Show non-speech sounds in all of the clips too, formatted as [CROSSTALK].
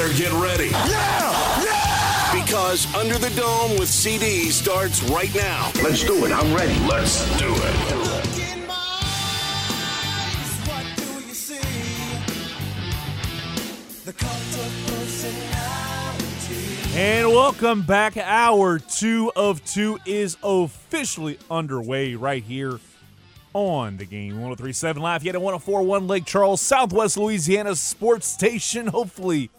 better get ready. Yeah! Yeah! Because Under the Dome with CD starts right now. Let's do it. I'm ready. Let's do it. And welcome back. Hour two of two is officially underway right here on the game. 1037 Lafayette and 1041 Lake Charles, Southwest Louisiana Sports Station. Hopefully,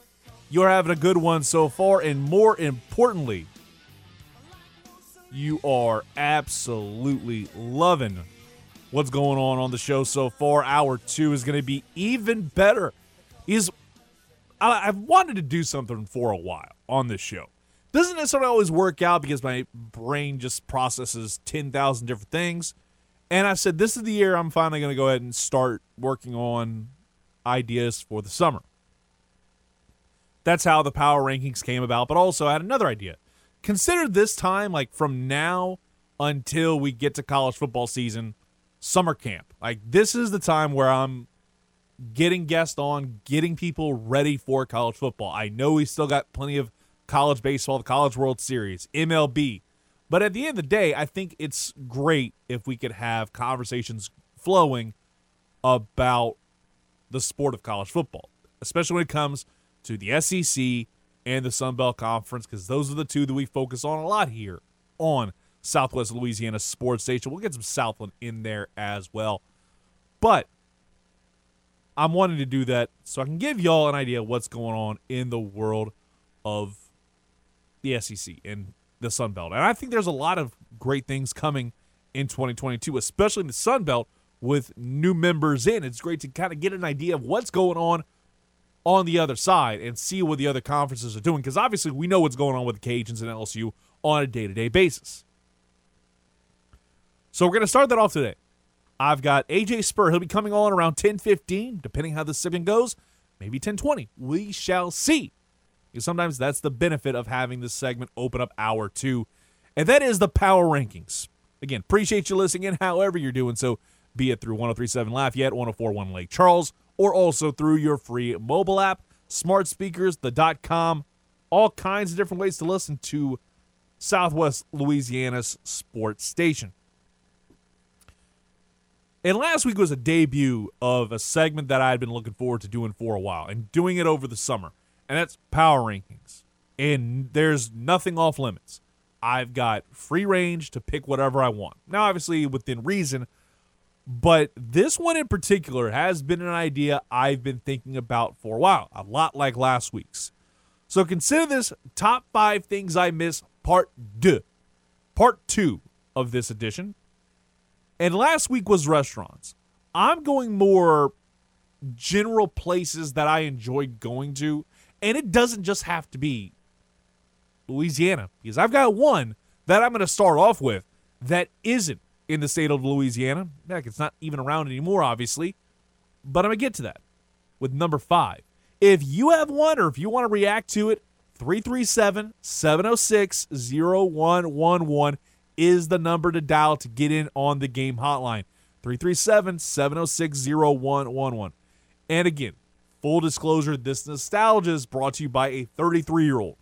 you're having a good one so far. And more importantly, you are absolutely loving what's going on on the show so far. Hour two is going to be even better. Is I've wanted to do something for a while on this show. Doesn't necessarily always work out because my brain just processes 10,000 different things. And I said, this is the year I'm finally going to go ahead and start working on ideas for the summer. That's how the power rankings came about. But also, I had another idea. Consider this time, like from now until we get to college football season, summer camp. Like, this is the time where I'm getting guests on, getting people ready for college football. I know we still got plenty of college baseball, the College World Series, MLB. But at the end of the day, I think it's great if we could have conversations flowing about the sport of college football, especially when it comes to the SEC and the Sun Belt Conference, because those are the two that we focus on a lot here on Southwest Louisiana Sports Station. We'll get some Southland in there as well. But I'm wanting to do that so I can give y'all an idea of what's going on in the world of the SEC and the Sun Belt. And I think there's a lot of great things coming in 2022, especially in the Sun Belt with new members in. It's great to kind of get an idea of what's going on on the other side and see what the other conferences are doing because obviously we know what's going on with the Cajuns and LSU on a day-to-day basis. So we're going to start that off today. I've got AJ Spurr. He'll be coming on around 10:15, depending how the segment goes. Maybe 10:20. We shall see. Because sometimes that's the benefit of having this segment open up hour two, and that is the power rankings. Again, appreciate you listening in, however you're doing so, be it through 1037 Lafayette, 1041 Lake Charles, or also through your free mobile app, smart speakers, the dot com, all kinds of different ways to listen to Southwest Louisiana's sports station. And last week was a debut of a segment that I had been looking forward to doing for a while and doing it over the summer. And that's power rankings. And there's nothing off limits. I've got free range to pick whatever I want. Now, obviously, within reason. But this one in particular has been an idea I've been thinking about for a while, a lot like last week's. So consider this top five things I miss, part deux, part two of this edition. And last week was restaurants. I'm going more general places that I enjoyed going to. And it doesn't just have to be Louisiana, because I've got one that I'm going to start off with that isn't in the state of Louisiana. Heck, it's not even around anymore, obviously. But I'm going to get to that with number five. If you have one or if you want to react to it, 337 706 0111 is the number to dial to get in on the game hotline. 337 706 0111. And again, full disclosure this nostalgia is brought to you by a 33 year old.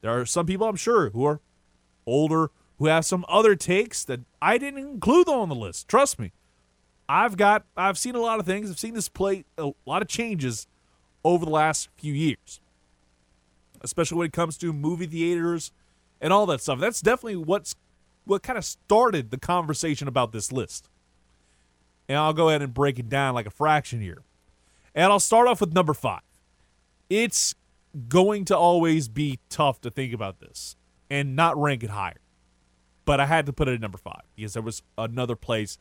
There are some people, I'm sure, who are older, who have some other takes that I didn't include on the list. Trust me. I've got, I've seen a lot of things. I've seen this play a lot of changes over the last few years, especially when it comes to movie theaters and all that stuff. That's definitely what's what kind of started the conversation about this list. And I'll go ahead and break it down like a fraction here. And I'll start off with number five. It's going to always be tough to think about this and not rank it higher. But I had to put it at number five because there was another place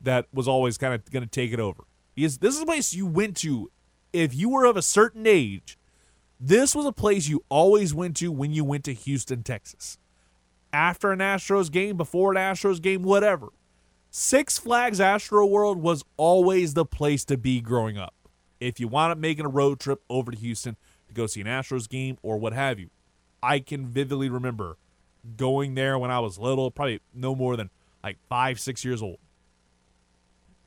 that was always kind of going to take it over. Because this is a place you went to if you were of a certain age This was a place you always went to when you went to Houston, Texas. After an Astros game, before an Astros game, whatever. Six Flags Astro World was always the place to be growing up. If you wound up making a road trip over to Houston to go see an Astros game or what have you, I can vividly remember going there when I was little, probably no more than like five, six years old.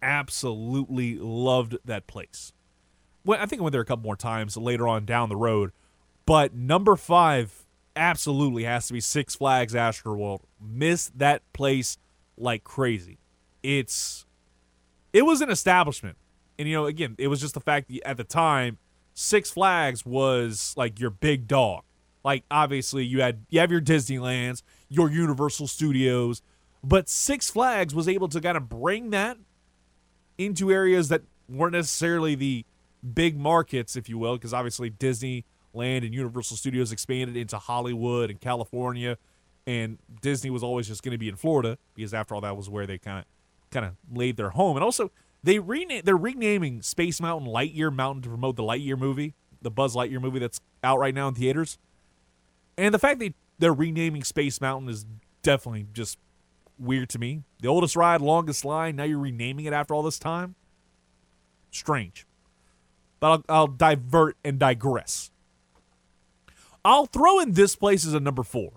Absolutely loved that place. Well, I think I went there a couple more times later on down the road, but number five absolutely has to be Six Flags Astroworld. Miss that place like crazy. It's it was an establishment, and you know, again, it was just the fact that at the time, Six Flags was like your big dog. Like obviously, you had you have your Disneylands, your Universal Studios, but Six Flags was able to kind of bring that into areas that weren't necessarily the big markets, if you will, because obviously Disneyland and Universal Studios expanded into Hollywood and California, and Disney was always just going to be in Florida because after all, that was where they kind of kind of laid their home. And also, they rename they're renaming Space Mountain Lightyear Mountain to promote the Lightyear movie, the Buzz Lightyear movie that's out right now in theaters. And the fact that they're renaming Space Mountain is definitely just weird to me. The oldest ride, longest line. Now you're renaming it after all this time. Strange. But I'll, I'll divert and digress. I'll throw in this place as a number four.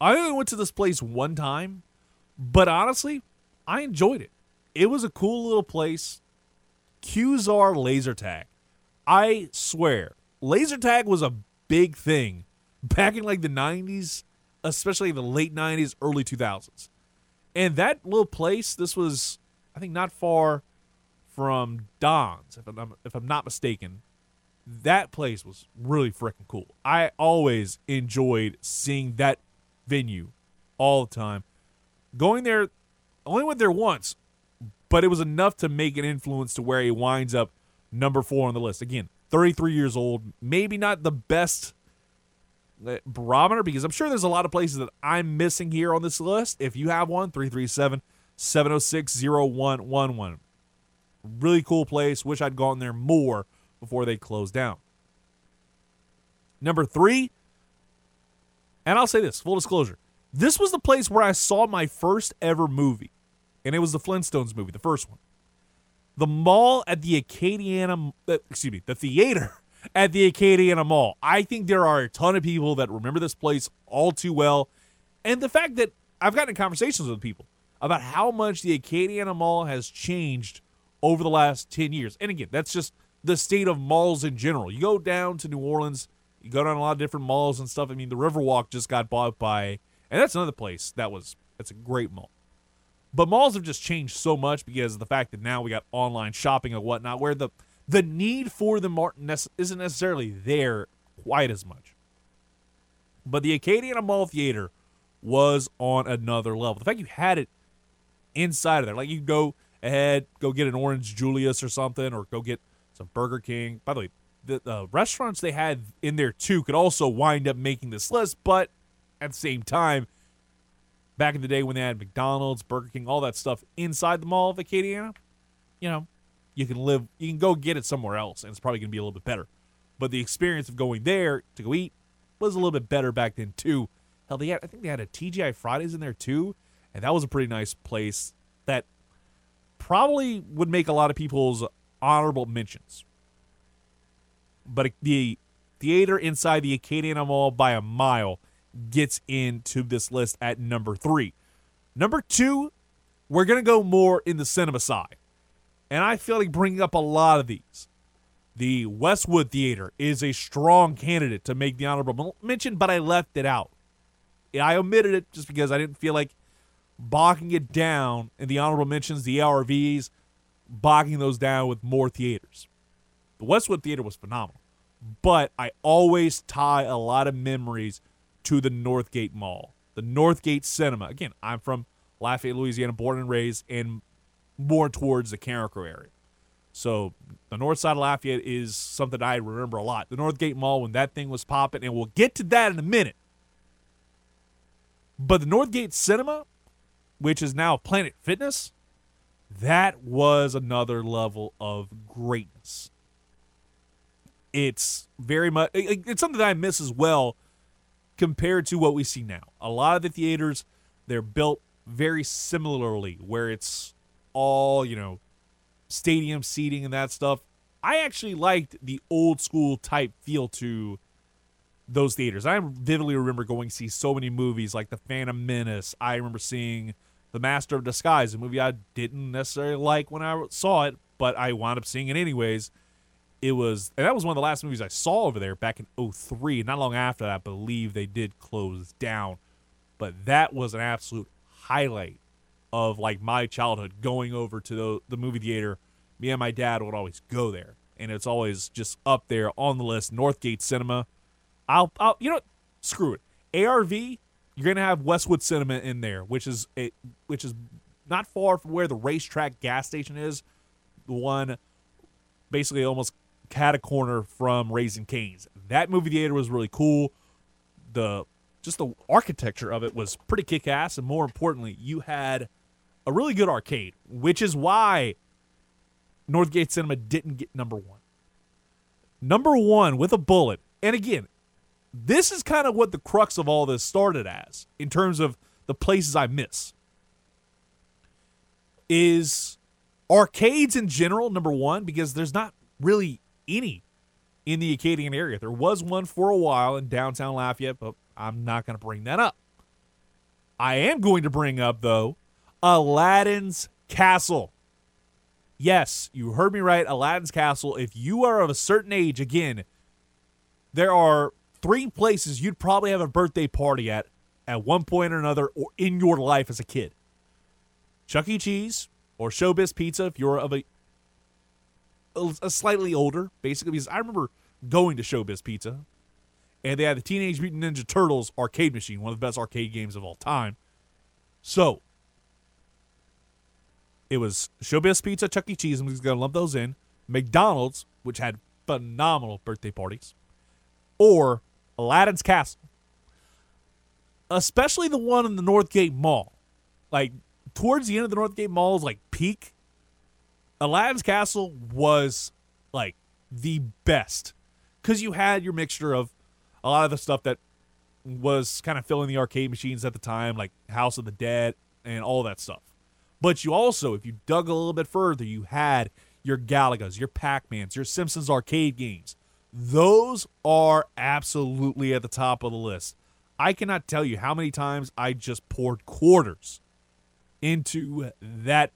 I only went to this place one time, but honestly, I enjoyed it. It was a cool little place. Qzar laser tag. I swear, laser tag was a big thing back in like the 90s, especially the late 90s, early 2000s. And that little place, this was, I think, not far from Don's, if I'm, if I'm not mistaken. That place was really freaking cool. I always enjoyed seeing that venue all the time. Going there, only went there once, but it was enough to make an influence to where he winds up number four on the list. Again, 33 years old, maybe not the best barometer because I'm sure there's a lot of places that I'm missing here on this list. If you have one, 337 706 0111. Really cool place. Wish I'd gone there more before they closed down. Number three, and I'll say this full disclosure this was the place where I saw my first ever movie, and it was the Flintstones movie, the first one. The mall at the Acadiana, uh, excuse me, the theater at the Acadiana Mall. I think there are a ton of people that remember this place all too well. And the fact that I've gotten conversations with people about how much the Acadiana Mall has changed over the last 10 years. And again, that's just the state of malls in general. You go down to New Orleans, you go down a lot of different malls and stuff. I mean, the Riverwalk just got bought by, and that's another place that was, that's a great mall. But malls have just changed so much because of the fact that now we got online shopping and whatnot, where the the need for them isn't necessarily there quite as much. But the Acadiana Mall Theater was on another level. The fact you had it inside of there, like you go ahead, go get an Orange Julius or something, or go get some Burger King. By the way, the, the restaurants they had in there too could also wind up making this list, but at the same time, back in the day when they had McDonald's, Burger King, all that stuff inside the mall of Acadiana, you know, you can live, you can go get it somewhere else, and it's probably going to be a little bit better. But the experience of going there to go eat was a little bit better back then too. Hell, they had, I think they had a TGI Fridays in there too, and that was a pretty nice place that probably would make a lot of people's honorable mentions. But the theater inside the Acadiana Mall by a mile gets into this list at number three. Number two, we're going to go more in the cinema side. And I feel like bringing up a lot of these. The Westwood Theater is a strong candidate to make the honorable mention, but I left it out. I omitted it just because I didn't feel like bogging it down in the honorable mentions, the ARVs, bogging those down with more theaters. The Westwood Theater was phenomenal, but I always tie a lot of memories to the Northgate Mall, the Northgate Cinema. Again, I'm from Lafayette, Louisiana, born and raised, and more towards the Carencro area. So the north side of Lafayette is something I remember a lot. The Northgate Mall when that thing was popping, and we'll get to that in a minute. But the Northgate Cinema, which is now Planet Fitness, that was another level of greatness. It's very much it's something that I miss as well compared to what we see now. A lot of the theaters they're built very similarly where it's all, you know, stadium seating and that stuff. I actually liked the old school type feel to those theaters. I vividly remember going see so many movies like The Phantom Menace. I remember seeing The Master of Disguise, a movie I didn't necessarily like when I saw it, but I wound up seeing it anyways. It was, and that was one of the last movies I saw over there back in 03. Not long after that, I believe they did close down. But that was an absolute highlight of like my childhood going over to the, the movie theater. Me and my dad would always go there, and it's always just up there on the list. Northgate Cinema. I'll, I'll you know, screw it. ARV, you're gonna have Westwood Cinema in there, which is a, which is not far from where the racetrack gas station is. The one, basically almost cat a corner from Raising Cane's. That movie theater was really cool. The just the architecture of it was pretty kick ass, and more importantly, you had a really good arcade, which is why Northgate Cinema didn't get number one. Number one with a bullet, and again, this is kind of what the crux of all this started as in terms of the places I miss. Is arcades in general number one because there's not really any in the Acadian area. There was one for a while in downtown Lafayette, but I'm not going to bring that up. I am going to bring up, though, Aladdin's Castle. Yes, you heard me right. Aladdin's Castle. If you are of a certain age, again, there are three places you'd probably have a birthday party at at one point or another or in your life as a kid Chuck E. Cheese or Showbiz Pizza if you're of a, a slightly older, basically, because I remember going to Showbiz Pizza and they had the Teenage Mutant Ninja Turtles arcade machine, one of the best arcade games of all time. So it was Showbiz Pizza, Chuck E. Cheese, and we're gonna lump those in. McDonald's, which had phenomenal birthday parties, or Aladdin's Castle, especially the one in the Northgate Mall. Like towards the end of the Northgate Mall's like peak, Aladdin's Castle was like the best because you had your mixture of a lot of the stuff that was kind of filling the arcade machines at the time, like House of the Dead and all that stuff. But you also, if you dug a little bit further, you had your Galagas, your Pac-Mans, your Simpsons arcade games. Those are absolutely at the top of the list. I cannot tell you how many times I just poured quarters into that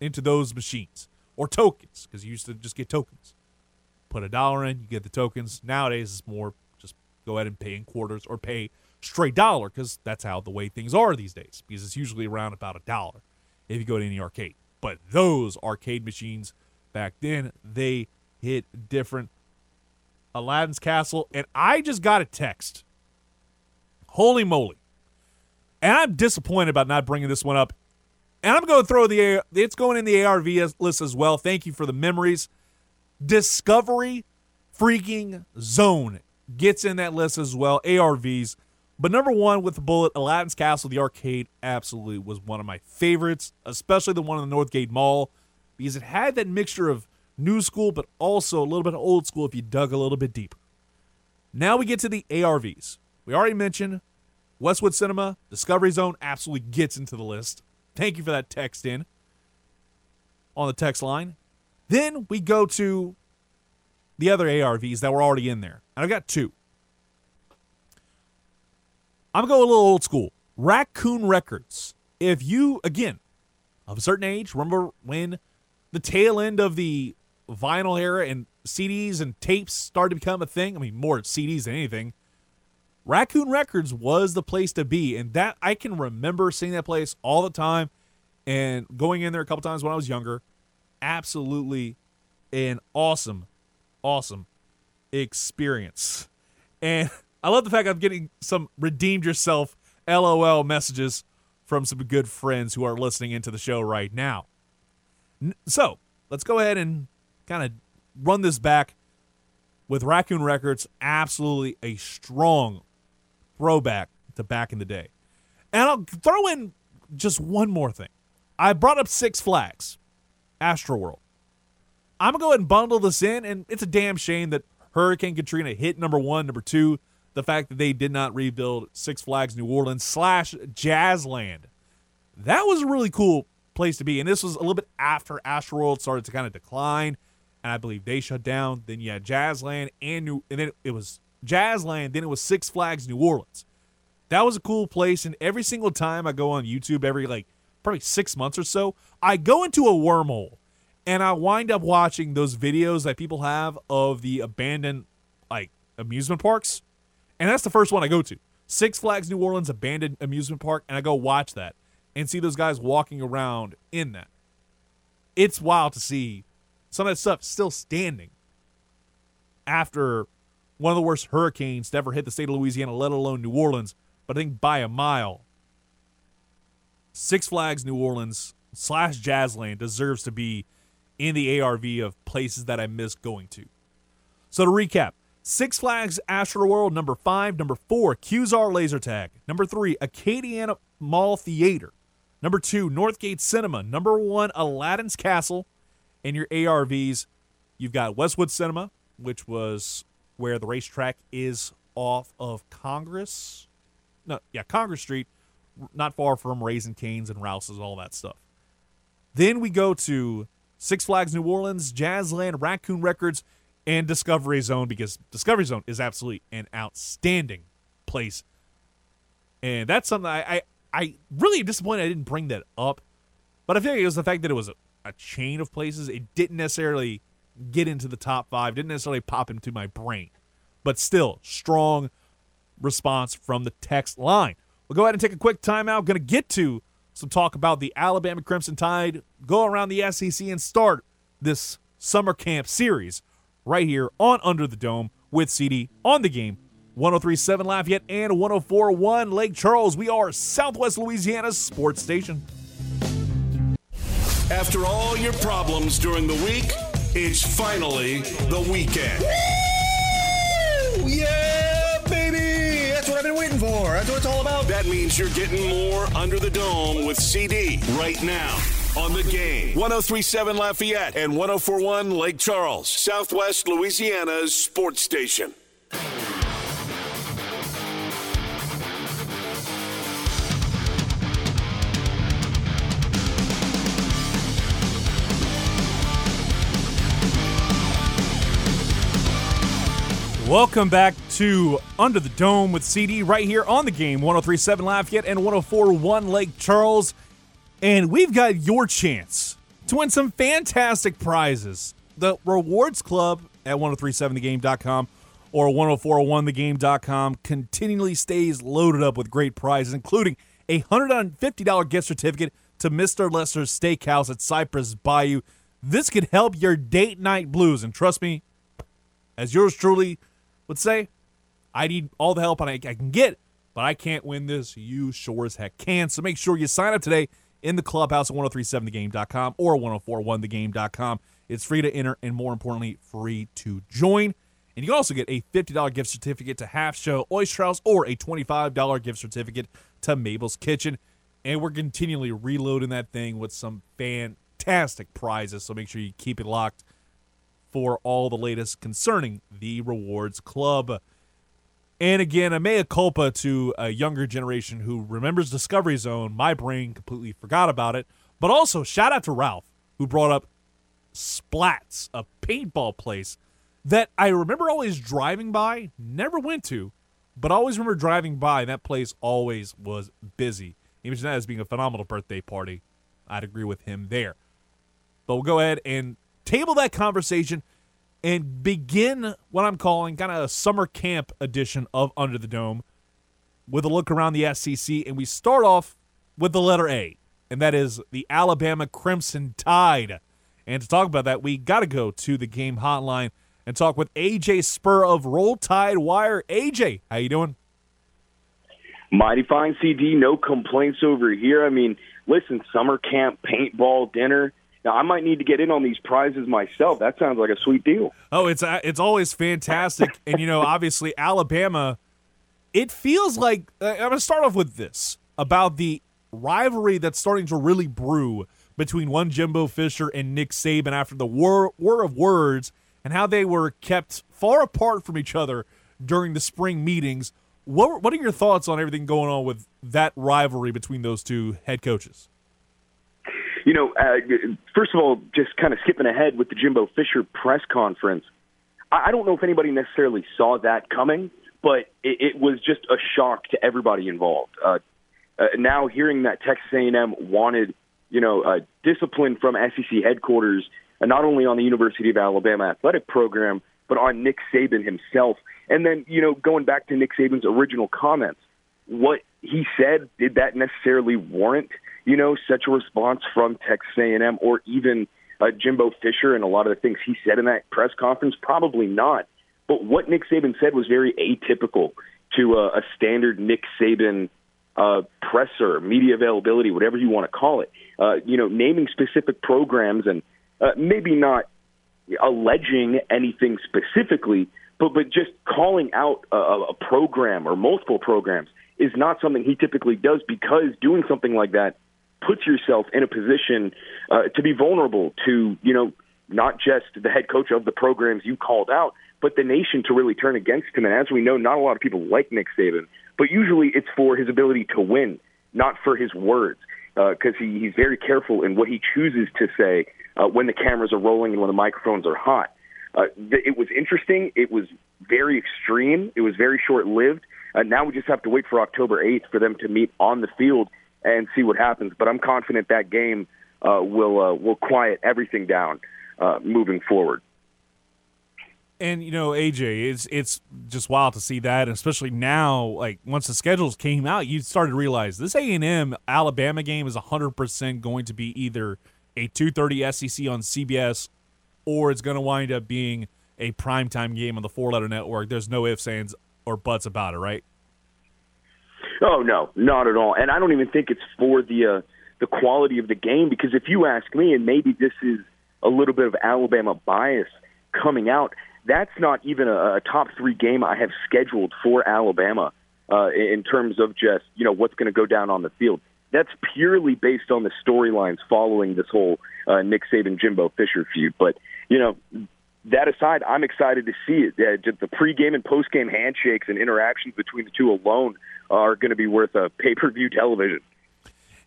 into those machines or tokens because you used to just get tokens. Put a dollar in, you get the tokens. Nowadays it's more just go ahead and pay in quarters or pay straight dollar because that's how the way things are these days because it's usually around about a dollar if you go to any arcade. But those arcade machines back then, they hit different. Aladdin's Castle, and I just got a text. Holy moly. And I'm disappointed about not bringing this one up. And I'm going to throw the it's going in the ARV list as well. Thank you for the memories. Discovery freaking Zone gets in that list as well. ARVs. But number one with the bullet, Aladdin's Castle, the arcade, absolutely was one of my favorites, especially the one in the Northgate Mall, because it had that mixture of new school, but also a little bit of old school if you dug a little bit deeper. Now we get to the ARVs. We already mentioned Westwood Cinema, Discovery Zone absolutely gets into the list. Thank you for that text in on the text line. Then we go to the other ARVs that were already in there. And I've got two. I'm going a little old school. Raccoon Records. If you, again, of a certain age, remember when the tail end of the vinyl era and CDs and tapes started to become a thing? I mean, more CDs than anything. Raccoon Records was the place to be. And that I can remember seeing that place all the time and going in there a couple times when I was younger. Absolutely an awesome, awesome experience. And I love the fact I'm getting some redeemed yourself LOL messages from some good friends who are listening into the show right now. So let's go ahead and kind of run this back with Raccoon Records. Absolutely a strong throwback to back in the day. And I'll throw in just one more thing. I brought up Six Flags, Astroworld. I'm going to go ahead and bundle this in, and it's a damn shame that Hurricane Katrina hit number one. Number two, the fact that they did not rebuild Six Flags New Orleans slash Jazzland. That was a really cool place to be. And this was a little bit after Astroworld started to kind of decline. And I believe they shut down. Then you had Jazzland and New and then it was Jazzland, then it was Six Flags New Orleans. That was a cool place. And every single time I go on YouTube, every like probably six months or so, I go into a wormhole and I wind up watching those videos that people have of the abandoned like amusement parks. And that's the first one I go to. Six Flags New Orleans abandoned amusement park and I go watch that and see those guys walking around in that. It's wild to see some of that stuff still standing after one of the worst hurricanes to ever hit the state of Louisiana, let alone New Orleans, but I think by a mile. Six Flags New Orleans slash Jazzland deserves to be in the ARV of places that I miss going to. So to recap, Six Flags Astroworld, number five. Number four, Qzar Laser Tag. Number three, Acadiana Mall Theater. Number two, Northgate Cinema. Number one, Aladdin's Castle. And your ARVs, you've got Westwood Cinema, which was where the racetrack is off of Congress. No, yeah, Congress Street, not far from Raising Canes and Rouse's, all that stuff. Then we go to Six Flags New Orleans, Jazzland, Raccoon Records, and Discovery Zone because Discovery Zone is absolutely an outstanding place. And that's something I, I, I really am disappointed I didn't bring that up. But I feel like it was the fact that it was a, a chain of places. It didn't necessarily get into the top five, didn't necessarily pop into my brain. But still, strong response from the text line. We'll go ahead and take a quick timeout. Going to get to some talk about the Alabama Crimson Tide, go around the SEC, and start this summer camp series right here on Under the Dome with CD on the game. 1037 Lafayette and 1041 Lake Charles. We are Southwest Louisiana's sports station. After all your problems during the week, it's finally the weekend. Woo! Yeah, baby! That's what I've been waiting for. That's what it's all about. That means you're getting more under the dome with CD right now. On the game, 1037 Lafayette and 1041 Lake Charles, Southwest Louisiana's sports station. Welcome back to Under the Dome with CD right here on the game 1037 Lafayette and 1041 Lake Charles. And we've got your chance to win some fantastic prizes. The Rewards Club at 1037thegame.com or 1041thegame.com continually stays loaded up with great prizes, including a $150 gift certificate to Mr. Lester's Steakhouse at Cypress Bayou. This could help your date night blues. And trust me, as yours truly would say, I need all the help I, I can get, but I can't win this. You sure as heck can. So make sure you sign up today in the clubhouse at 1037thegame.com or 1041thegame.com. It's free to enter and, more importantly, free to join. And you can also get a $50 gift certificate to Half Shell Oyster House or a $25 gift certificate to Mabel's Kitchen. And we're continually reloading that thing with some fantastic prizes. So make sure you keep it locked for all the latest concerning the Rewards Club. And again, a mea culpa to a younger generation who remembers Discovery Zone. My brain completely forgot about it. But also, shout out to Ralph, who brought up Splats, a paintball place that I remember always driving by, never went to, but always remember driving by, and that place always was busy. Mentioned that as being a phenomenal birthday party. I'd agree with him there. But we'll go ahead and table that conversation and begin what I'm calling kind of a summer camp edition of Under the Dome with a look around the SEC. And we start off with the letter A, and that is the Alabama Crimson Tide. And to talk about that, we got to go to the game hotline and talk with AJ Spurr of Roll Tide Wire. AJ, how you doing? Mighty fine, CD. No complaints over here. I mean, listen, summer camp, paintball, dinner. Now, I might need to get in on these prizes myself. That sounds like a sweet deal. Oh, it's uh, it's always fantastic, and you know, [LAUGHS] obviously Alabama. It feels like uh, I'm going to start off with this about the rivalry that's starting to really brew between one Jimbo Fisher and Nick Saban after the war war of words and how they were kept far apart from each other during the spring meetings. What what are your thoughts on everything going on with that rivalry between those two head coaches? You know, uh, first of all, just kind of skipping ahead with the Jimbo Fisher press conference. I don't know if anybody necessarily saw that coming, but it, it was just a shock to everybody involved. Uh, uh, now hearing that Texas A&M wanted, you know, uh, discipline from SEC headquarters, uh, not only on the University of Alabama athletic program, but on Nick Saban himself. And then, you know, going back to Nick Saban's original comments, what he said did that necessarily warrant, you know, such a response from Texas A&M or even uh, Jimbo Fisher and a lot of the things he said in that press conference? Probably not. But what Nick Saban said was very atypical to uh, a standard Nick Saban uh, presser, media availability, whatever you want to call it. Uh, you know, naming specific programs and uh, maybe not alleging anything specifically, but but just calling out a, a program or multiple programs is not something he typically does because doing something like that puts yourself in a position uh, to be vulnerable to you know not just the head coach of the programs you called out, but the nation to really turn against him. And as we know, not a lot of people like Nick Saban, but usually it's for his ability to win, not for his words, because uh, he, he's very careful in what he chooses to say uh, when the cameras are rolling and when the microphones are hot. Uh, it was interesting. It was very extreme. It was very short lived. Uh, now we just have to wait for October 8th for them to meet on the field and see what happens. But I'm confident that game uh, will uh, will quiet everything down uh, moving forward. And you know, AJ, it's it's just wild to see that, and especially now, like once the schedules came out, you started to realize this A and M Alabama game is 100 percent going to be either a 2:30 SEC on CBS, or it's going to wind up being a primetime game on the Four Letter Network. There's no ifs, ands, or buts about it, right? Oh no, not at all. And I don't even think it's for the uh, the quality of the game because if you ask me, and maybe this is a little bit of Alabama bias coming out, that's not even a, a top three game I have scheduled for Alabama uh, in terms of just you know what's going to go down on the field. That's purely based on the storylines following this whole uh, Nick Saban Jimbo Fisher feud. But you know, that aside, I'm excited to see it. Uh, the pregame and postgame handshakes and interactions between the two alone are going to be worth a pay per view television.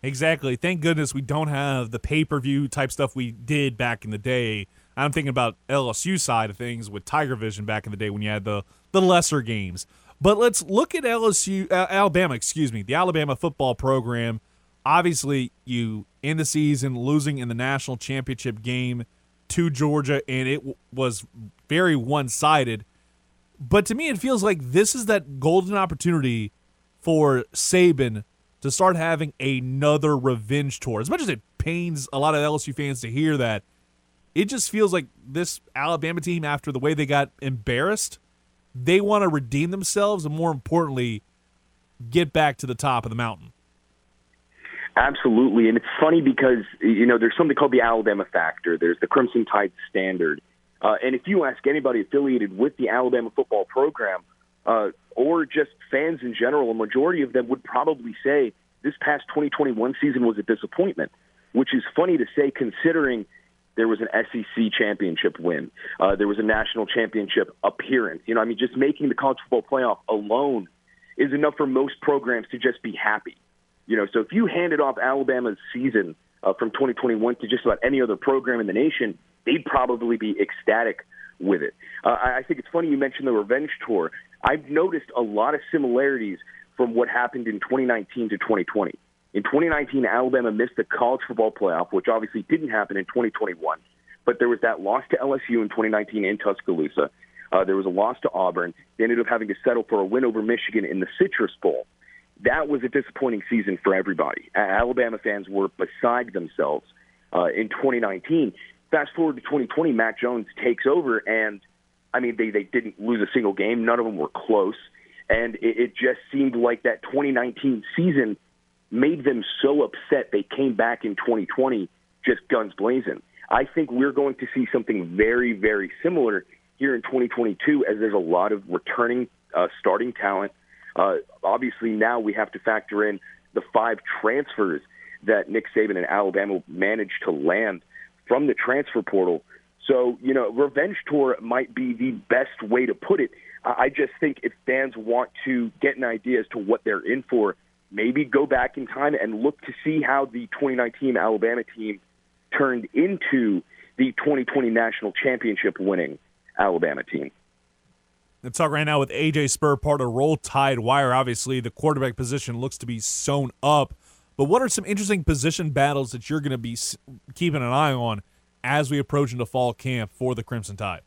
Exactly. Thank goodness we don't have the pay per view type stuff we did back in the day. I'm thinking about LSU side of things with Tiger Vision back in the day when you had the the lesser games. But let's look at LSU, uh, Alabama, excuse me, the Alabama football program. Obviously, you in the season losing in the national championship game to Georgia, and it w- was very one sided. But to me, it feels like this is that golden opportunity for Saban to start having another revenge tour. As much as it pains a lot of LSU fans to hear that, it just feels like this Alabama team, after the way they got embarrassed, they want to redeem themselves and, more importantly, get back to the top of the mountain. Absolutely, and it's funny because you know there's something called the Alabama factor. There's the Crimson Tide standard, uh, and if you ask anybody affiliated with the Alabama football program, uh, or just fans in general, a majority of them would probably say this past 2021 season was a disappointment, which is funny to say considering there was an SEC championship win, uh, there was a national championship appearance. You know, I mean, just making the college football playoff alone is enough for most programs to just be happy. You know, so if you handed off Alabama's season uh, from 2021 to just about any other program in the nation, they'd probably be ecstatic with it. Uh, I think it's funny you mentioned the revenge tour. I've noticed a lot of similarities from what happened in 2019 to 2020. In 2019, Alabama missed the college football playoff, which obviously didn't happen in 2021. But there was that loss to LSU in 2019 in Tuscaloosa. Uh, there was a loss to Auburn. They ended up having to settle for a win over Michigan in the Citrus Bowl. That was a disappointing season for everybody. Alabama fans were beside themselves uh, in 2019. Fast forward to 2020, Mac Jones takes over, and – I mean, they they didn't lose a single game. None of them were close, and it, it just seemed like that 2019 season made them so upset they came back in 2020 just guns blazing. I think we're going to see something very very similar here in 2022 as there's a lot of returning uh, starting talent. Uh, obviously, now we have to factor in the five transfers that Nick Saban and Alabama managed to land from the transfer portal So, you know, revenge tour might be the best way to put it. I just think if fans want to get an idea as to what they're in for, maybe go back in time and look to see how the 2019 Alabama team turned into the 2020 national championship winning Alabama team. Let's talk right now with AJ Spurr, part of Roll Tide Wire. Obviously, the quarterback position looks to be sewn up. But what are some interesting position battles that you're going to be keeping an eye on as we approach into fall camp for the Crimson Tide?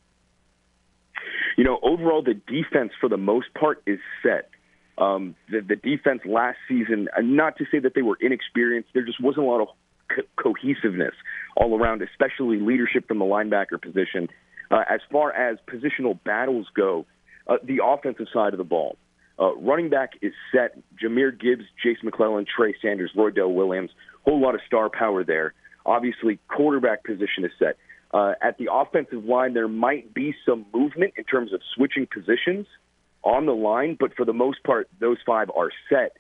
You know, overall, the defense for the most part is set. Um, the, the defense last season, uh, not to say that they were inexperienced, there just wasn't a lot of co- cohesiveness all around, especially leadership from the linebacker position. Uh, as far as positional battles go, uh, the offensive side of the ball, uh, running back is set. Jahmyr Gibbs, Jase McClellan, Trey Sanders, Roy Roydell Williams, whole lot of star power there. Obviously, quarterback position is set. Uh, at the offensive line, there might be some movement in terms of switching positions on the line, but for the most part, those five are set.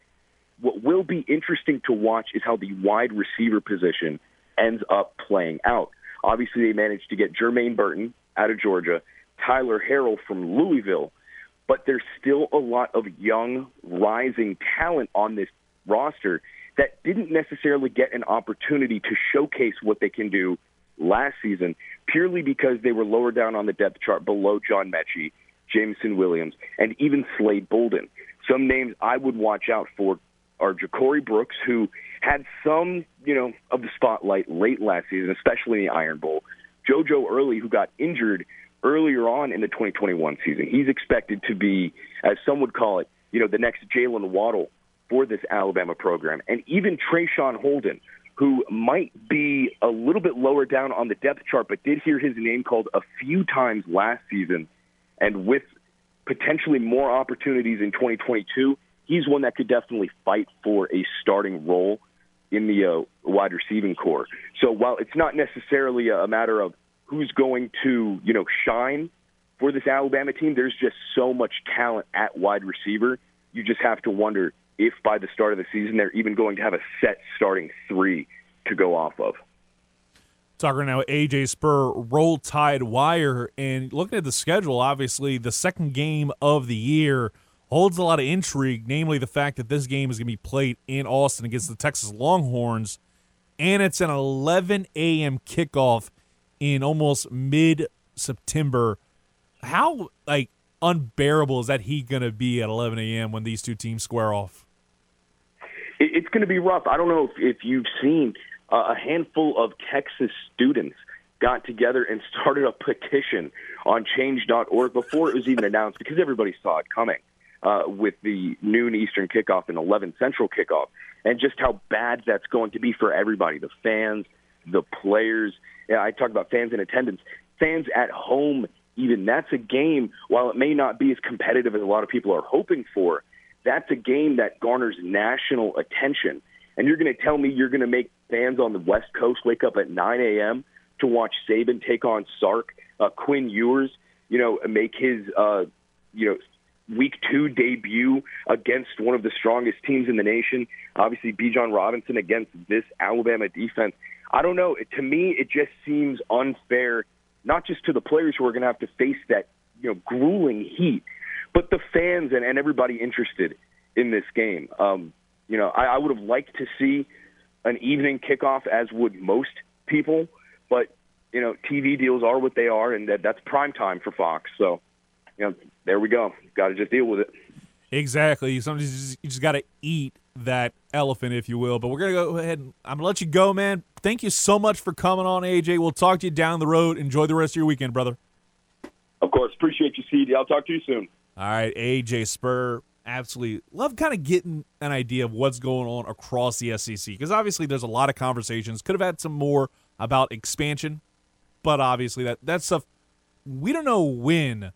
What will be interesting to watch is how the wide receiver position ends up playing out. Obviously, they managed to get Jermaine Burton out of Georgia, Tyler Harrell from Louisville, but there's still a lot of young, rising talent on this roster that didn't necessarily get an opportunity to showcase what they can do last season purely because they were lower down on the depth chart below John Metchie, Jameson Williams, and even Slade Bolden. Some names I would watch out for are Ja'Corey Brooks, who had some, you know, of the spotlight late last season, especially in the Iron Bowl. JoJo Earle, who got injured earlier on in the 2021 season. He's expected to be, as some would call it, you know, the next Jaylen Waddle for this Alabama program. And even Traeshon Holden, who might be a little bit lower down on the depth chart, but did hear his name called a few times last season. And with potentially more opportunities in 2022, he's one that could definitely fight for a starting role in the uh, wide receiving corps. So while it's not necessarily a matter of who's going to, you know, shine for this Alabama team, there's just so much talent at wide receiver. You just have to wonder if by the start of the season they're even going to have a set starting three to go off of. Talking now, AJ Spurr, Roll Tide Wire, and looking at the schedule, obviously the second game of the year holds a lot of intrigue, namely the fact that this game is going to be played in Austin against the Texas Longhorns, and it's an 11 a.m. kickoff in almost mid September. How like unbearable is that heat going to be at 11 a.m. when these two teams square off? It's going to be rough. I don't know if, if you've seen uh, a handful of Texas students got together and started a petition on change.org before it was even announced because everybody saw it coming uh, with the noon Eastern kickoff and 11 Central kickoff, and just how bad that's going to be for everybody the fans, the players. Yeah, I talk about fans in attendance, fans at home. Even that's a game. While it may not be as competitive as a lot of people are hoping for, that's a game that garners national attention. And you're going to tell me you're going to make fans on the West Coast wake up at 9 a.m. to watch Saban take on Sark, uh, Quinn Ewers, you know, make his, uh, you know, week two debut against one of the strongest teams in the nation. Obviously, Bijan Robinson against this Alabama defense. I don't know. To me, it just seems unfair, not just to the players who are going to have to face that you know grueling heat, but the fans and, and everybody interested in this game. Um, you know, I, I would have liked to see an evening kickoff, as would most people, but you know, TV deals are what they are, and that, that's prime time for Fox. So, you know, there we go. Got to just deal with it. Exactly. Sometimes you just, just got to eat that elephant, if you will. But we're gonna go ahead and I'm gonna let you go, man. Thank you so much for coming on, AJ. We'll talk to you down the road. Enjoy the rest of your weekend, brother. Of course, appreciate you, CD. I'll talk to you soon. All right, AJ Spurr. Absolutely love kind of getting an idea of what's going on across the SEC because obviously there's a lot of conversations. Could have had some more about expansion, but obviously that that stuff we don't know when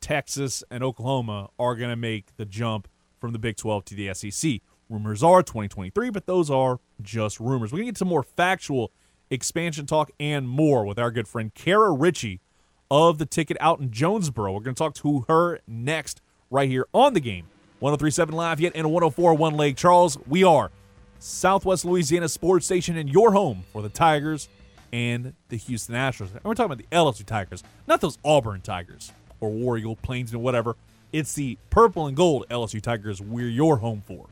Texas and Oklahoma are going to make the jump from the Big 12 to the SEC. Rumors are 2023, but those are just rumors. We're going to get some more factual expansion talk and more with our good friend Kara Ritchie of the ticket out in Jonesboro. We're going to talk to her next right here on the game. 1037 Lafayette and 1041 Lake Charles. We are Southwest Louisiana Sports Station and your home for the Tigers and the Houston Astros. And we're talking about the LSU Tigers, not those Auburn Tigers or War Eagle, Plainsman, whatever. It's the purple and gold LSU Tigers we're your home for.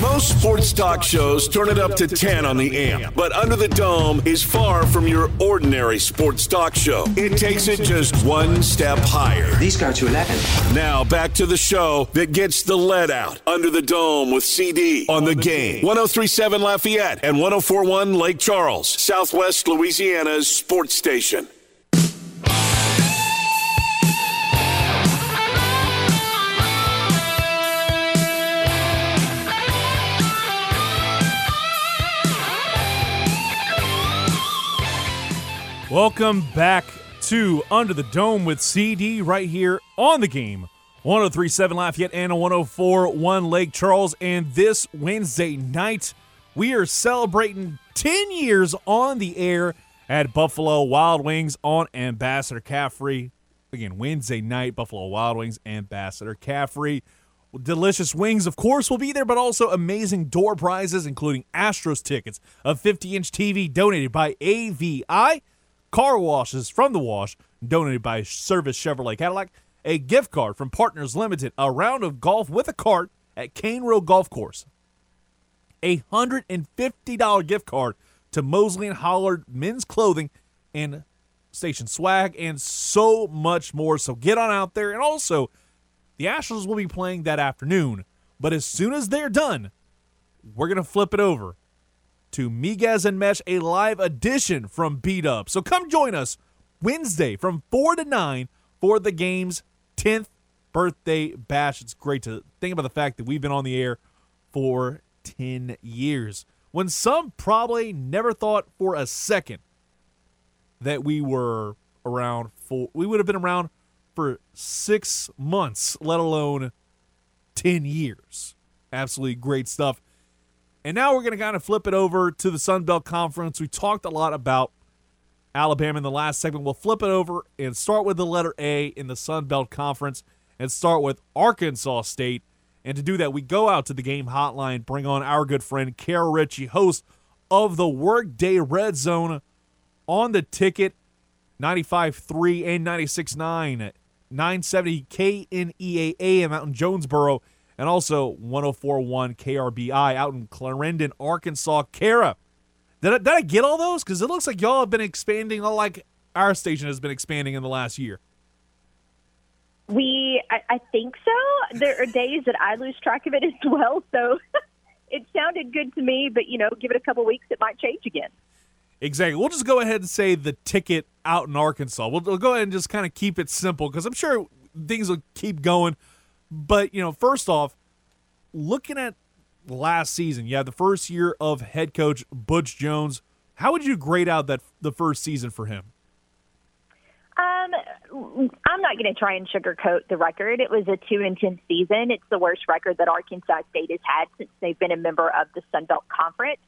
Most sports talk shows turn it up to 10 on the amp, but Under the Dome is far from your ordinary sports talk show. It takes it just one step higher. These go to 11. Now back to the show that gets the lead out. Under the Dome with CD on the game. 1037 Lafayette and 1041 Lake Charles, Southwest Louisiana's sports station. Welcome back to Under the Dome with CD right here on the game. 1037 Lafayette and 1041 Lake Charles. And this Wednesday night, we are celebrating 10 years on the air at Buffalo Wild Wings on Ambassador Caffery. Again, Wednesday night, Buffalo Wild Wings, Ambassador Caffery. Delicious wings, of course, will be there, but also amazing door prizes, including Astros tickets, a 50 inch TV donated by AVI car washes from the wash donated by Service Chevrolet Cadillac, a gift card from Partners Limited, a round of golf with a cart at Cane Road Golf Course, a $150 gift card to Mosley and Hollard Men's Clothing and Station Swag, and so much more. So get on out there. And also, the Astros will be playing that afternoon, but as soon as they're done, we're going to flip it over to Miguez and Mesh, a live edition from Beat Up. So come join us Wednesday from 4 to 9 for the game's 10th birthday bash. It's great to think about the fact that we've been on the air for 10 years. When some probably never thought for a second that we were around for, we would have been around for six months, let alone 10 years. Absolutely great stuff. And now we're going to kind of flip it over to the Sun Belt Conference. We talked a lot about Alabama in the last segment. We'll flip it over and start with the letter A in the Sun Belt Conference and start with Arkansas State. And to do that, we go out to the game hotline, bring on our good friend Kara Ritchie, host of the Workday Red Zone on the ticket 95.3 and 96.9, 970 KNEA AM out in Jonesboro and also 1041 KRBI out in Clarendon, Arkansas. Kara, did I, did I get all those? Because it looks like y'all have been expanding, like our station has been expanding in the last year. We, I, I think so. There are days that I lose track of it as well. So [LAUGHS] it sounded good to me, but you know, give it a couple weeks, it might change again. Exactly. We'll just go ahead and say the ticket out in Arkansas. We'll, we'll go ahead and just kind of keep it simple because I'm sure things will keep going. But, you know, first off, looking at last season, yeah, the first year of head coach Butch Jones, how would you grade out that the first season for him? Um, I'm not going to try and sugarcoat the record. It was a two and ten season. It's the worst record that Arkansas State has had since they've been a member of the Sun Belt Conference.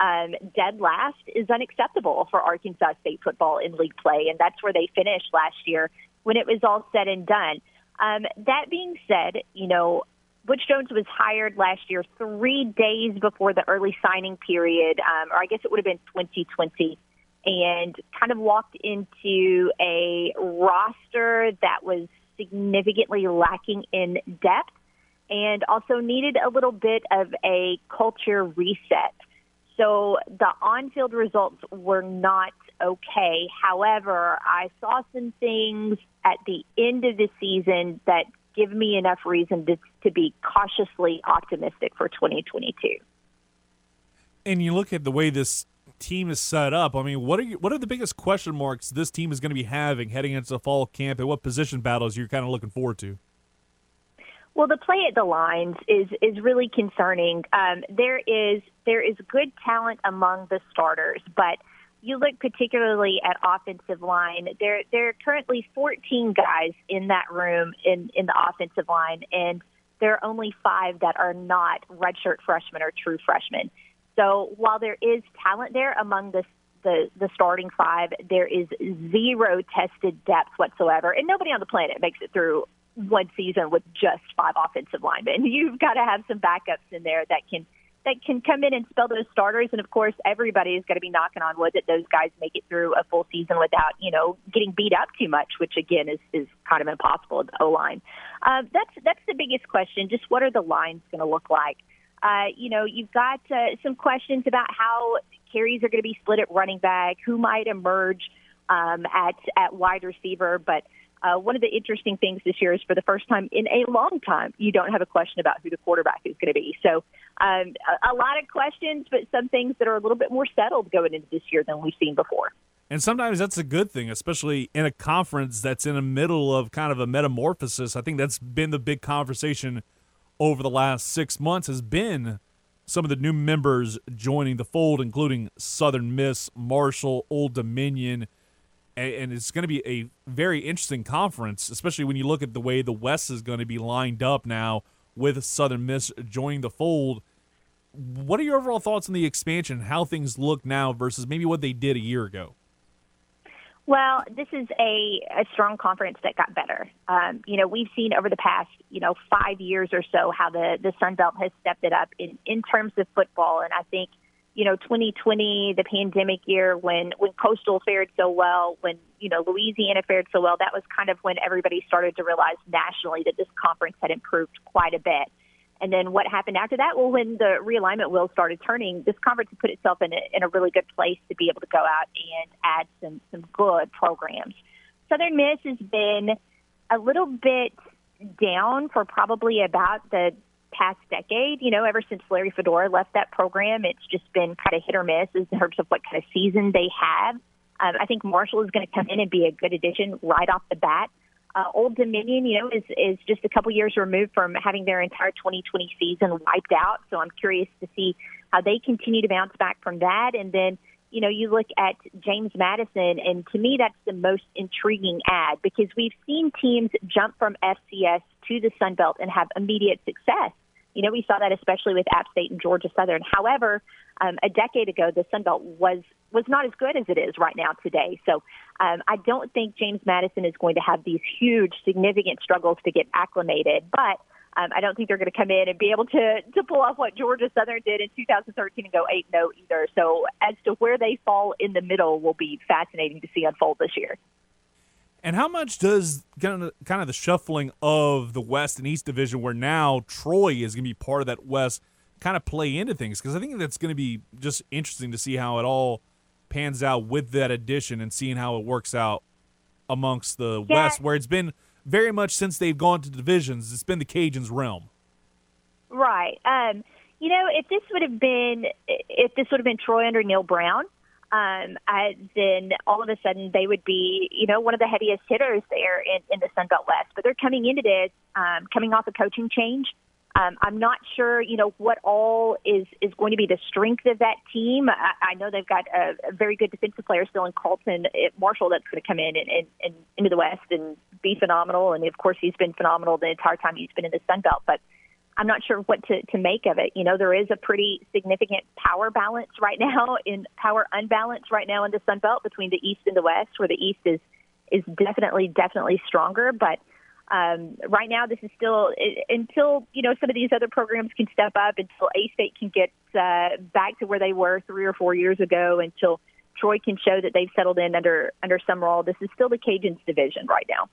Um, dead last is unacceptable for Arkansas State football in league play, and that's where they finished last year when it was all said and done. Um, that being said, you know, Butch Jones was hired last year three days before the early signing period, um, or I guess it would have been 2020, and kind of walked into a roster that was significantly lacking in depth and also needed a little bit of a culture reset. So the on field results were not okay. However, I saw some things at the end of the season that give me enough reason to, to be cautiously optimistic for 2022. And you look at the way this team is set up. I mean, what are you, what are the biggest question marks this team is going to be having heading into the fall camp, and what position battles you're kind of looking forward to? Well, the play at the lines is is really concerning. Um, there is there is good talent among the starters, but you look particularly at offensive line. There there are currently 14 guys in that room in in the offensive line, and there are only five that are not redshirt freshmen or true freshmen. So while there is talent there among the the, the starting five, there is zero tested depth whatsoever, and nobody on the planet makes it through one season with just five offensive linemen. [LAUGHS] You've got to have some backups in there that can that can come in and spell those starters. And of course, everybody is going to be knocking on wood that those guys make it through a full season without, you know, getting beat up too much, which again is is kind of impossible at the O line. Uh, that's that's the biggest question. Just what are the lines going to look like? Uh, you know, you've got uh, some questions about how carries are going to be split at running back, who might emerge um, at at wide receiver, but uh, one of the interesting things this year is for the first time in a long time, you don't have a question about who the quarterback is going to be. So, um, a, a lot of questions, but some things that are a little bit more settled going into this year than we've seen before. And sometimes that's a good thing, especially in a conference that's in the middle of kind of a metamorphosis. I think that's been the big conversation over the last six months has been some of the new members joining the fold, including Southern Miss, Marshall, Old Dominion, and it's going to be a very interesting conference, especially when you look at the way the West is going to be lined up now with Southern Miss joining the fold. What are your overall thoughts on the expansion, how things look now versus maybe what they did a year ago? Well, this is a, a strong conference that got better. Um, you know, we've seen over the past, you know, five years or so how the, the Sun Belt has stepped it up in, in terms of football. And I think – you know, 2020, the pandemic year, when when Coastal fared so well, when you know Louisiana fared so well, that was kind of when everybody started to realize nationally that this conference had improved quite a bit. And then what happened after that? Well, when the realignment wheels started turning, this conference put itself in a, in a really good place to be able to go out and add some some good programs. Southern Miss has been a little bit down for probably about the past decade. You know, ever since Larry Fedora left that program, it's just been kind of hit or miss in terms of what kind of season they have. Um, I think Marshall is going to come in and be a good addition right off the bat. Uh, Old Dominion, you know, is is just a couple years removed from having their entire 2020 season wiped out. So I'm curious to see how they continue to bounce back from that. And then, you know, you look at James Madison, and to me, that's the most intriguing ad because we've seen teams jump from FCS to the Sun Belt and have immediate success. You know, we saw that especially with App State and Georgia Southern. However, um, a decade ago, the Sun Belt was was not as good as it is right now today. So um, I don't think James Madison is going to have these huge, significant struggles to get acclimated, but. Um, I don't think they're going to come in and be able to to pull off what Georgia Southern did in 2013 and go 8 0 either. So, as to where they fall in the middle will be fascinating to see unfold this year. And how much does kind of, kind of the shuffling of the West and East division, where now Troy is going to be part of that West, kind of play into things? Because I think that's going to be just interesting to see how it all pans out with that addition and seeing how it works out amongst the yeah. West, where it's been very much since they've gone to divisions, it's been the Cajuns' realm. Right. Um, you know, if this would have been if this would have been Troy under Neal Brown, um, then all of a sudden they would be, you know, one of the heaviest hitters there in, in the Sun Belt West. But they're coming into this, um, coming off a coaching change. Um, I'm not sure, you know, what all is is going to be the strength of that team. I, I know they've got a, a very good defensive player still in Carlton at Marshall that's going to come in and, and, and into the West and be phenomenal. And of course, he's been phenomenal the entire time he's been in the Sun Belt. But I'm not sure what to, to make of it. You know, there is a pretty significant power balance right [LAUGHS] now in power unbalance right now in the Sun Belt between the East and the West, where the East is is definitely definitely stronger. But um, right now, this is still until you know some of these other programs can step up, until A State can get uh, back to where they were three or four years ago, until Troy can show that they've settled in under under Sumrall. This is still the Cajuns' division right now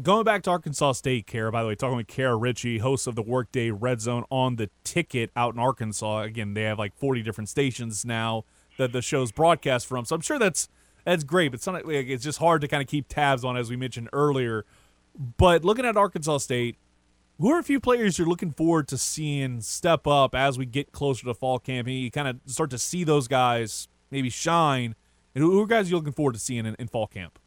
going back to Arkansas State, Kara, by the way, talking with Kara Ritchie, host of the Workday Red Zone on the ticket out in Arkansas. Again, they have like 40 different stations now that the show's broadcast from. So I'm sure that's that's great, but it's, like, it's just hard to kind of keep tabs on, as we mentioned earlier. But looking at Arkansas State, who are a few players you're looking forward to seeing step up as we get closer to fall camp? And you kind of start to see those guys maybe shine. And who are guys you're looking forward to seeing in, in fall camp?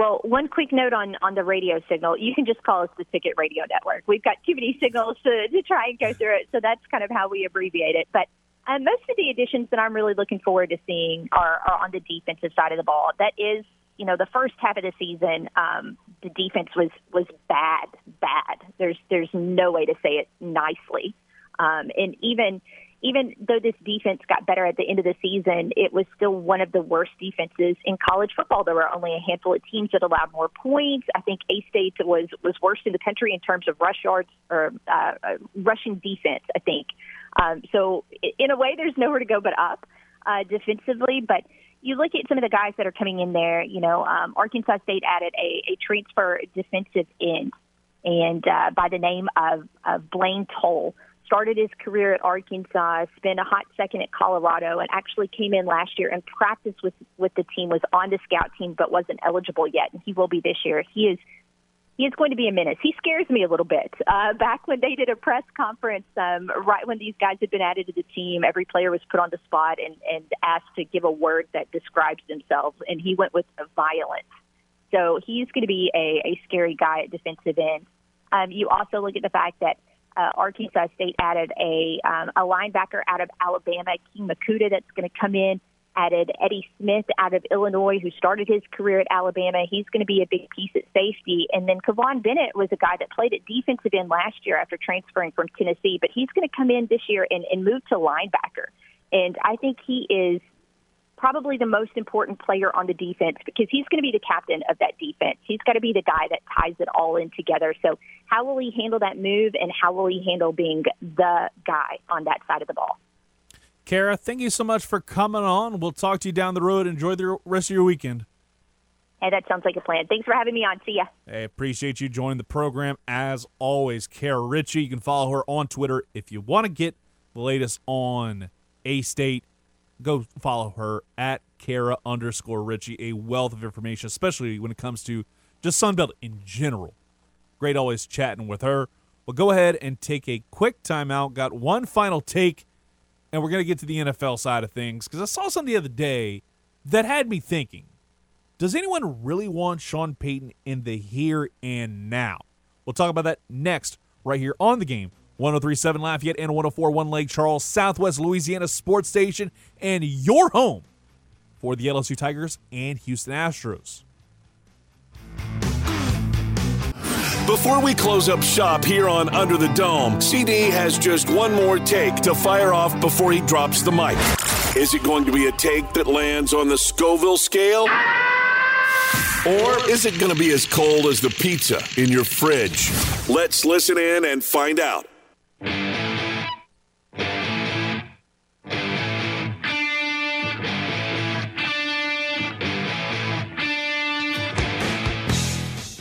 Well, one quick note on, on the radio signal. You can just call us the Ticket Radio Network. We've got too many signals to, to try and go through it, so that's kind of how we abbreviate it. But um, most of the additions that I'm really looking forward to seeing are, are on the defensive side of the ball. That is, you know, the first half of the season, um, the defense was was bad, bad. There's there's no way to say it nicely. Um, and even even though this defense got better at the end of the season, it was still one of the worst defenses in college football. There were only a handful of teams that allowed more points. I think A State was was worst in the country in terms of rush yards or uh, uh, rushing defense. I think. Um, so in a way, there's nowhere to go but up uh, defensively, but you look at some of the guys that are coming in there. You know, um, Arkansas State added a, a transfer defensive end, and uh, by the name of, of Blaine Toll. Started his career at Arkansas, spent a hot second at Colorado, and actually came in last year and practiced with with the team. Was on the scout team, but wasn't eligible yet, and he will be this year. He is he is going to be a menace. He scares me a little bit. Uh, back when they did a press conference, um, right when these guys had been added to the team, every player was put on the spot and, and asked to give a word that describes themselves, and he went with violence. So he's going to be a, a scary guy at defensive end. Um, you also look at the fact that uh, Arkansas State added a um, a linebacker out of Alabama, King Mwikuta, that's going to come in added Eddie Smith out of Illinois, who started his career at Alabama. He's going to be a big piece at safety. And then Kivon Bennett was a guy that played at defensive end last year after transferring from Tennessee, but he's going to come in this year and, and move to linebacker. And I think he is probably the most important player on the defense because he's going to be the captain of that defense. He's got to be the guy that ties it all in together. So, how will he handle that move and how will he handle being the guy on that side of the ball? Kara, thank you so much for coming on. We'll talk to you down the road. Enjoy the rest of your weekend. Hey, that sounds like a plan. Thanks for having me on. See ya. Hey, appreciate you joining the program as always. Kara Ritchie, you can follow her on Twitter if you want to get the latest on A State. Go follow her at Kara underscore Richie. A wealth of information, especially when it comes to just Sunbelt in general. Great always chatting with her. Well, go ahead and take a quick timeout. Got one final take and we're going to get to the NFL side of things because I saw something the other day that had me thinking does anyone really want Sean Payton in the here and now? We'll talk about that next, right here on the game. 1037 Lafayette and 1041 Lake Charles, Southwest Louisiana Sports Station, and your home for the LSU Tigers and Houston Astros. Before we close up shop here on Under the Dome, CD has just one more take to fire off before he drops the mic. Is it going to be a take that lands on the Scoville scale? Or is it going to be as cold as the pizza in your fridge? Let's listen in and find out.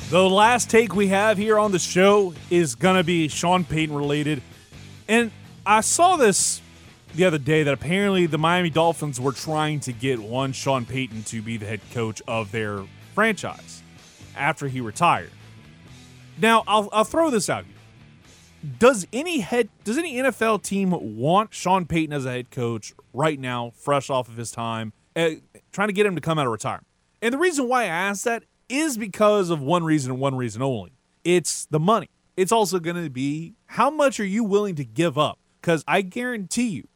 The last take we have here on the show is going to be Sean Payton related. And I saw this the other day that apparently the Miami Dolphins were trying to get one Sean Payton to be the head coach of their franchise after he retired. Now, I'll, I'll throw this out here. Does any head does any NFL team want Sean Payton as a head coach right now, fresh off of his time, uh, trying to get him to come out of retirement? And the reason why I ask that is because of one reason and one reason only. It's the money. It's also going to be how much are you willing to give up? Because I guarantee you,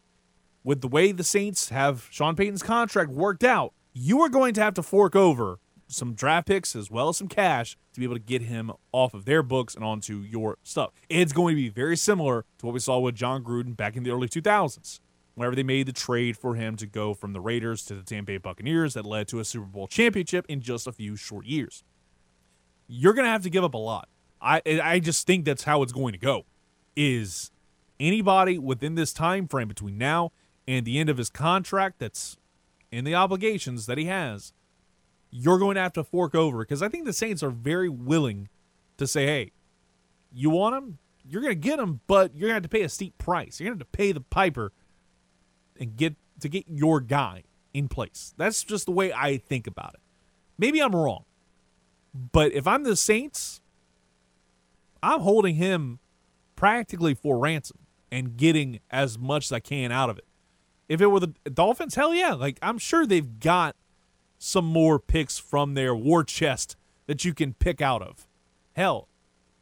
with the way the Saints have Sean Payton's contract worked out, you are going to have to fork over some draft picks as well as some cash to be able to get him off of their books and onto your stuff. It's going to be very similar to what we saw with Jon Gruden back in the early 2000s whenever they made the trade for him to go from the Raiders to the Tampa Bay Buccaneers that led to a Super Bowl championship in just a few short years. You're going to have to give up a lot. I I just think that's how it's going to go. Is anybody within this time frame between now and the end of his contract that's in the obligations that he has, you're going to have to fork over because I think the Saints are very willing to say, "Hey, you want him? You're going to get him, but you're going to have to pay a steep price. You're going to have to pay the piper and get to get your guy in place. That's just the way I think about it. Maybe I'm wrong. But if I'm the Saints, I'm holding him practically for ransom and getting as much as I can out of it. If it were the Dolphins, hell yeah. Like I'm sure they've got some more picks from their war chest that you can pick out of. Hell,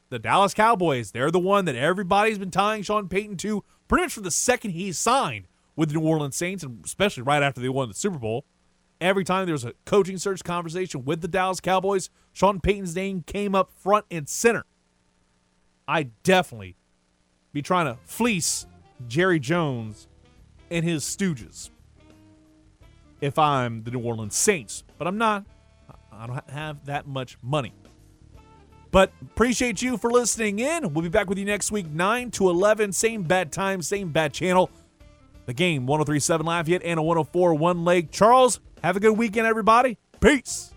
the Dallas Cowboys, they're the one that everybody's been tying Sean Payton to pretty much from the second he signed with the New Orleans Saints, and especially right after they won the Super Bowl. Every time there was a coaching search conversation with the Dallas Cowboys, Sean Payton's name came up front and center. I definitely be trying to fleece Jerry Jones and his stooges if I'm the New Orleans Saints, but I'm not. I don't have that much money. But appreciate you for listening in. We'll be back with you next week, 9 to 11, same bad time, same bad channel. The game 1037 Lafayette and a 104 One Lake. Charles, have a good weekend, everybody. Peace.